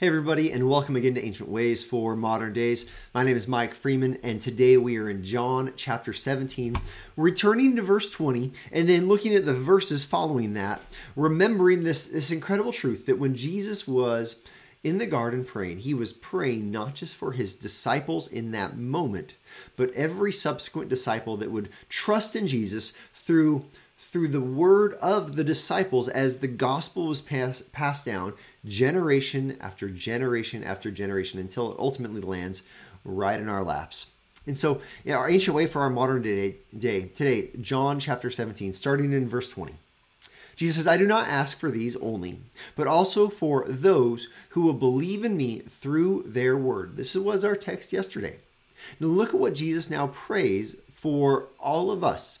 Hey, everybody, and welcome again to Ancient Ways for Modern Days. My name is Mike Freeman, and today we are in John chapter 17, returning to verse 20, and then looking at the verses following that, remembering this, this incredible truth that when Jesus was in the garden praying, he was praying not just for his disciples in that moment, but every subsequent disciple that would trust in Jesus through through the word of the disciples as the gospel was pass, passed down generation after generation after generation until it ultimately lands right in our laps. And so, our ancient way for our modern day, day today, John chapter 17, starting in verse 20. Jesus says, I do not ask for these only, but also for those who will believe in me through their word. This was our text yesterday. Now look at what Jesus now prays for all of us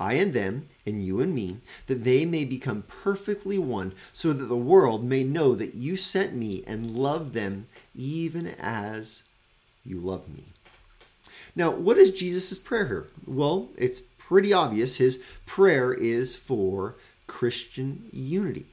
I and them, and you and me, that they may become perfectly one, so that the world may know that you sent me and loved them even as you love me. Now, what is Jesus' prayer here? Well, it's pretty obvious. His prayer is for Christian unity.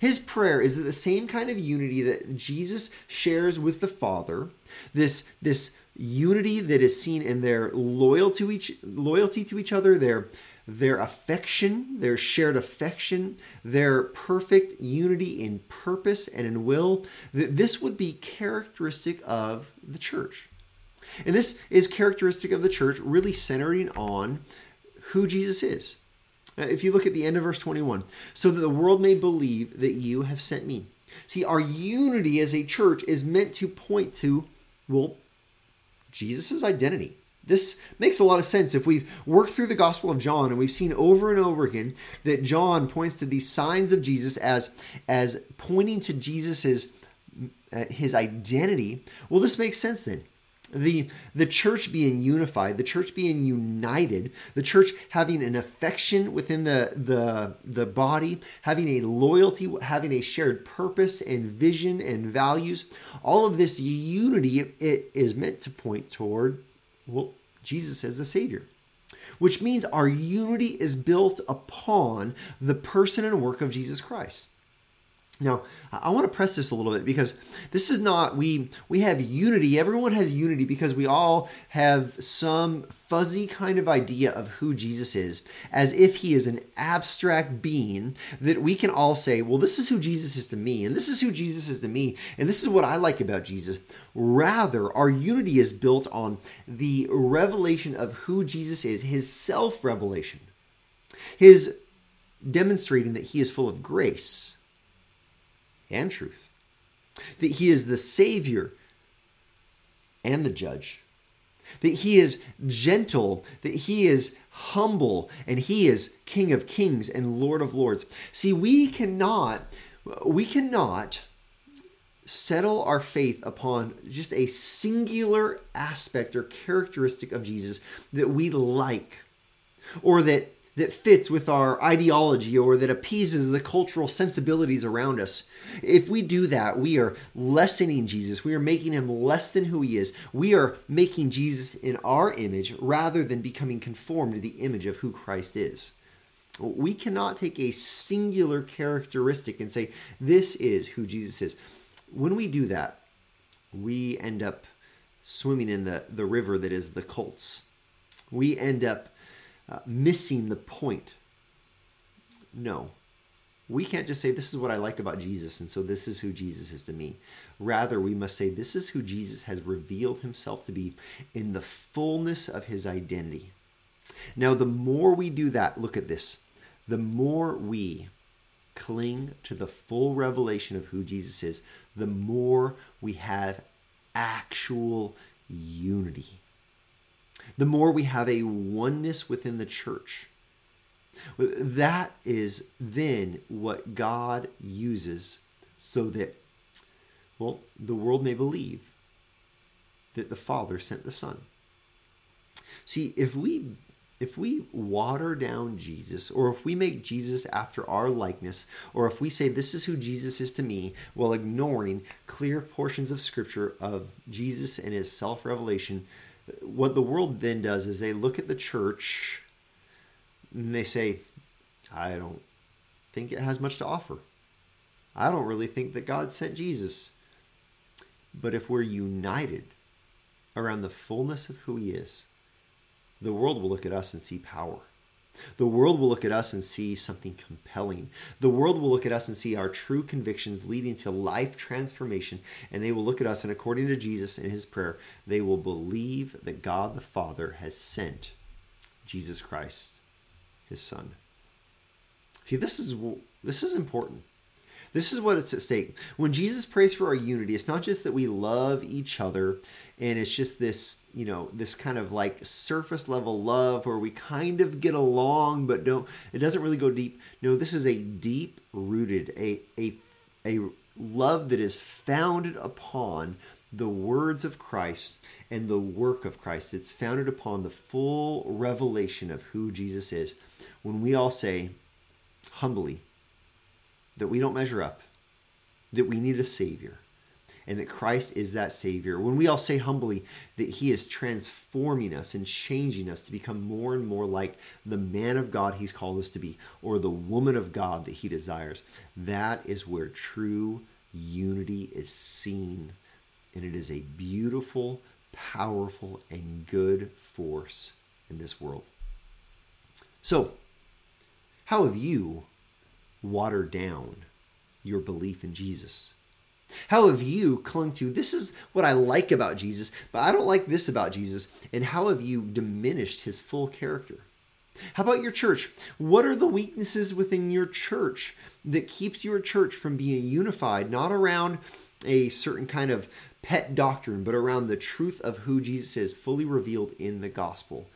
His prayer is that the same kind of unity that Jesus shares with the Father, this, this unity that is seen in their loyal to each, loyalty to each other, their their affection, their shared affection, their perfect unity in purpose and in will, this would be characteristic of the church. And this is characteristic of the church, really centering on who Jesus is. Uh, if you look at the end of verse 21, so that the world may believe that you have sent me. See, our unity as a church is meant to point to, well, Jesus' identity. This makes a lot of sense if we've worked through the Gospel of John and we've seen over and over again that John points to these signs of Jesus as as pointing to Jesus's uh, his identity. Well, this makes sense then the the church being unified the church being united the church having an affection within the the the body having a loyalty having a shared purpose and vision and values all of this unity it is meant to point toward well Jesus as the Savior, which means our unity is built upon the person and work of Jesus Christ. Now, I want to press this a little bit because this is not we we have unity. Everyone has unity because we all have some fuzzy kind of idea of who Jesus is, as if he is an abstract being that we can all say, "Well, this is who Jesus is to me, and this is who Jesus is to me, and this is what I like about Jesus." Rather, our unity is built on the revelation of who Jesus is, his self-revelation. His demonstrating that he is full of grace and truth, that he is the Savior and the judge, that he is gentle, that he is humble, and he is King of kings and Lord of lords. See, we cannot, we cannot settle our faith upon just a singular aspect or characteristic of Jesus that we like or that that fits with our ideology or that appeases the cultural sensibilities around us. If we do that, we are lessening Jesus. We are making him less than who he is. We are making Jesus in our image rather than becoming conformed to the image of who Christ is. We cannot take a singular characteristic and say, this is who Jesus is. When we do that, we end up swimming in the, the river that is the cults. We end up uh, missing the point. No. We can't just say, This is what I like about Jesus, and so this is who Jesus is to me. Rather, we must say, This is who Jesus has revealed himself to be in the fullness of his identity. Now, the more we do that, look at this, the more we cling to the full revelation of who Jesus is, the more we have actual unity the more we have a oneness within the church. That is then what God uses so that, well, the world may believe that the Father sent the Son. See, if we if we water down Jesus, or if we make Jesus after our likeness, or if we say this is who Jesus is to me, while ignoring clear portions of Scripture of Jesus and his self revelation, what the world then does is they look at the church and they say, I don't think it has much to offer. I don't really think that God sent Jesus. But if we're united around the fullness of who he is, the world will look at us and see power. The world will look at us and see something compelling. The world will look at us and see our true convictions leading to life transformation. And they will look at us, and according to Jesus in his prayer, they will believe that God the Father has sent Jesus Christ, his Son. See, this is this is important. This is what it's at stake. When Jesus prays for our unity, it's not just that we love each other and it's just this, you know, this kind of like surface level love where we kind of get along but don't it doesn't really go deep. No, this is a deep rooted a a a love that is founded upon the words of Christ and the work of Christ. It's founded upon the full revelation of who Jesus is. When we all say humbly, that we don't measure up, that we need a Savior, and that Christ is that Savior. When we all say humbly that He is transforming us and changing us to become more and more like the man of God He's called us to be, or the woman of God that He desires, that is where true unity is seen. And it is a beautiful, powerful, and good force in this world. So, how have you watered down your belief in Jesus? How have you clung to this is what I like about Jesus, but I don't like this about Jesus? And how have you diminished his full character? How about your church? What are the weaknesses within your church that keeps your church from being unified, not around a certain kind of pet doctrine, but around the truth of who Jesus is, fully revealed in the gospel?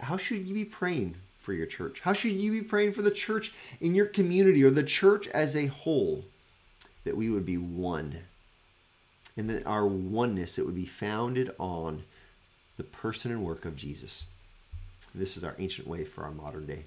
How should you be praying for your church? How should you be praying for the church in your community or the church as a whole? That we would be one. And that our oneness, it would be founded on the person and work of Jesus. This is our ancient way for our modern day.